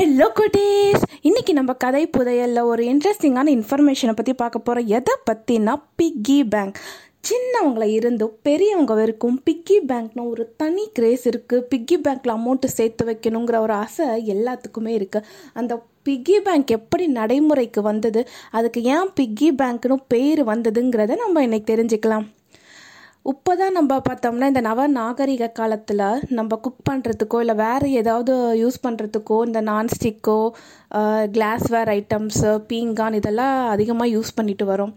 Hello குட்டீஸ் இன்னைக்கு நம்ம கதை புதையல்ல ஒரு இன்ட்ரெஸ்டிங்கான இன்ஃபர்மேஷனை பற்றி பார்க்க போகிறோம் எதை பற்றினா பிக்கி பேங்க் சின்னவங்கள இருந்தும் பெரியவங்க வரைக்கும் பிக்கி பேங்க்னு ஒரு தனி கிரேஸ் இருக்குது பிக்கி பேங்க்கில் அமௌண்ட்டு சேர்த்து வைக்கணுங்கிற ஒரு ஆசை எல்லாத்துக்குமே இருக்குது அந்த பிக்கி பேங்க் எப்படி நடைமுறைக்கு வந்தது? அதுக்கு ஏன் பிக்கி பேங்க்னு பேர் வந்ததுங்கிறத நம்ம இன்னைக்கு தெரிஞ்சுக்கலாம். இப்போ தான் நம்ம பார்த்தோம்னா இந்த நவ நாகரிக காலத்தில் நம்ம குக் பண்ணுறதுக்கோ இல்லை வேறு ஏதாவது யூஸ் பண்ணுறதுக்கோ இந்த நான்ஸ்டிக்கோ கிளாஸ்வேர் ஐட்டம்ஸு பீங்கான் இதெல்லாம் அதிகமாக யூஸ் பண்ணிட்டு வரோம்.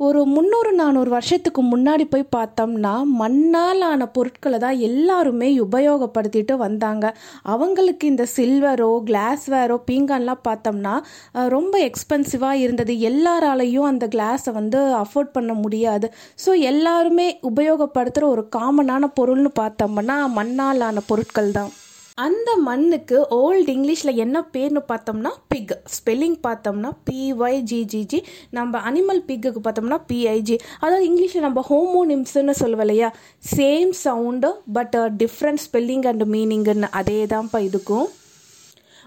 ஒரு முந்நூறு நானூறு வருஷத்துக்கு முன்னாடி போய் பார்த்தோம்னா மண்ணால் ஆன பொருட்களை தான் எல்லாருமே உபயோகப்படுத்திட்டு வந்தாங்க. அவங்களுக்கு இந்த சில்வரோ கிளாஸ்வேரோ பீங்கான்லாம் பார்த்தோம்னா ரொம்ப எக்ஸ்பென்சிவாக இருந்தது. எல்லாராலையும் அந்த கிளாஸை வந்து அஃபோர்ட் பண்ண முடியாது. ஸோ எல்லாருமே உபயோகப்படுத்துகிற ஒரு காமனான பொருள்னு பார்த்தோம்னா மண்ணால் ஆன பொருட்கள் தான். அந்த மண்ணுக்கு ஓல்டு இங்கிலீஷில் என்ன பேர்னு பார்த்தோம்னா பிக் ஸ்பெல்லிங் பார்த்தோம்னா பிஒய்ஜிஜிஜி நம்ம அனிமல் பிக்குக்கு பார்த்தோம்னா பிஐஜி அதாவது இங்கிலீஷில் நம்ம ஹோமோனிம்ஸ்னு சொல்லுவோம் இல்லையா? Same sound but different spelling and மீனிங்னு அதே தான்ப்பா இதுக்கும்.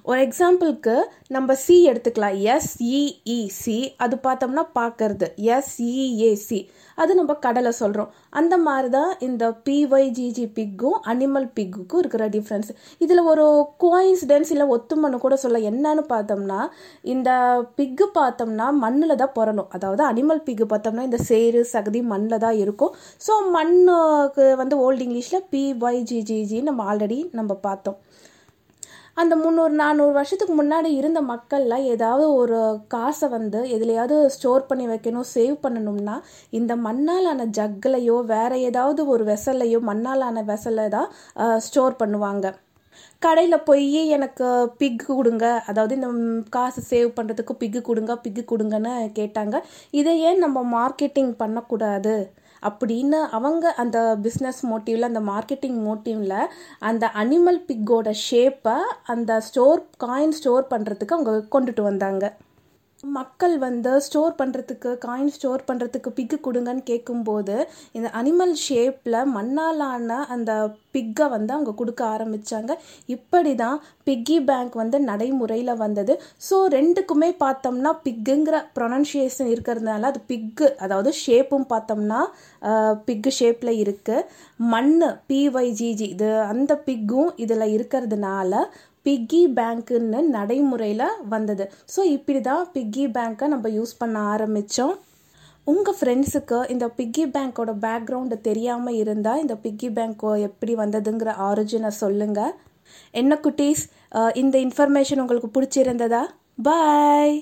ஒரு எக்ஸாம்பிளுக்கு நம்ம சி எடுத்துக்கலாம். எஸ்இஇசி அது பார்த்தோம்னா பார்க்கறது. எஸ்இஏசி அது நம்ம கடலை சொல்கிறோம் அந்த மாதிரி தான் இந்த பிஒய்ஜிஜி பிக்கும் அனிமல் பிக்குக்கும் இருக்கிற டிஃப்ரென்ஸ் இதில் ஒரு கோயின்சிடென்ஸ் இல்லை ஒத்துமன்னு கூட சொல்ல. என்னன்னு பார்த்தோம்னா இந்த பிக்கு பார்த்தோம்னா மண்ணில் தான் பிறணும். அதாவது அனிமல் பிக்கு பார்த்தோம்னா இந்த சேரு சகதி மண்ணில் தான் இருக்கும். ஸோ மண்ணுக்கு வந்து ஓல்டு இங்கிலீஷில் பிஒய்ஜிஜிஜி நம்ம ஆல்ரெடி நம்ம பார்த்தோம். அந்த முந்நூறு நானூறு வருஷத்துக்கு முன்னாடி இருந்த மக்கள்லாம் ஏதாவது ஒரு காசை வந்து எதுலையாவது ஸ்டோர் பண்ணி வைக்கணும் சேவ் பண்ணணும்னா இந்த மண்ணாலான ஜக்லையோ வேற ஏதாவது ஒரு வெசல்லையோ மண்ணாலான வெசலை தான் ஸ்டோர் பண்ணுவாங்க. கடையில் போய் எனக்கு பிக் கொடுங்க அதாவது இந்த காசு சேவ் பண்ணுறதுக்கு பிக்கு கொடுங்க பிக்கு கொடுங்கன்னு கேட்டாங்க. இதை ஏன் நம்ம மார்க்கெட்டிங் பண்ணக்கூடாது? அப்படின்னு அவங்க அந்த பிஸ்னஸ் மோட்டிவில் அந்த மார்க்கெட்டிங் மோட்டிவில் அந்த அனிமல் பிக்கோட ஷேப்பை அந்த ஸ்டோர் காயின் ஸ்டோர் பண்ணுறதுக்கு அவங்க கொண்டுட்டு வந்தாங்க. மக்கள் வந்து ஸ்டோர் பண்ணுறதுக்கு காயின் ஸ்டோர் பண்ணுறதுக்கு பிக்கு கொடுங்கன்னு கேட்கும்போது இந்த அனிமல் ஷேப்பில் மண்ணாலான அந்த பிக்கை வந்து அவங்க கொடுக்க ஆரம்பித்தாங்க இப்படி தான் பிக்கி பேங்க் வந்து நடைமுறையில் வந்தது. ஸோ ரெண்டுக்குமே பார்த்தோம்னா பிக்குங்கிற ப்ரொனன்சியேஷன் இருக்கிறதுனால அது பிக்கு அதாவது ஷேப்பும் பார்த்தோம்னா பிக்கு ஷேப்பில் இருக்குது மண் பிஒய்ஜிஜி இது அந்த பிக்கும் இதில் இருக்கிறதுனால பிக்கி பேங்க்குன்னு நடைமுறையில் வந்தது. ஸோ இப்படி தான் பிக்கி பேங்க்கை நம்ம யூஸ் பண்ண ஆரம்பித்தோம் உங்கள் ஃப்ரெண்ட்ஸுக்கு இந்த பிக்கி பேங்க்கோட பேக்ரவுண்டு தெரியாமல் இருந்தால் இந்த பிக்கி பேங்க் எப்படி வந்ததுங்கிற ஆரிஜினை சொல்லுங்கள் என்ன குட்டீஸ்? இந்த இன்ஃபர்மேஷன் உங்களுக்கு பிடிச்சிருந்ததா? பாய்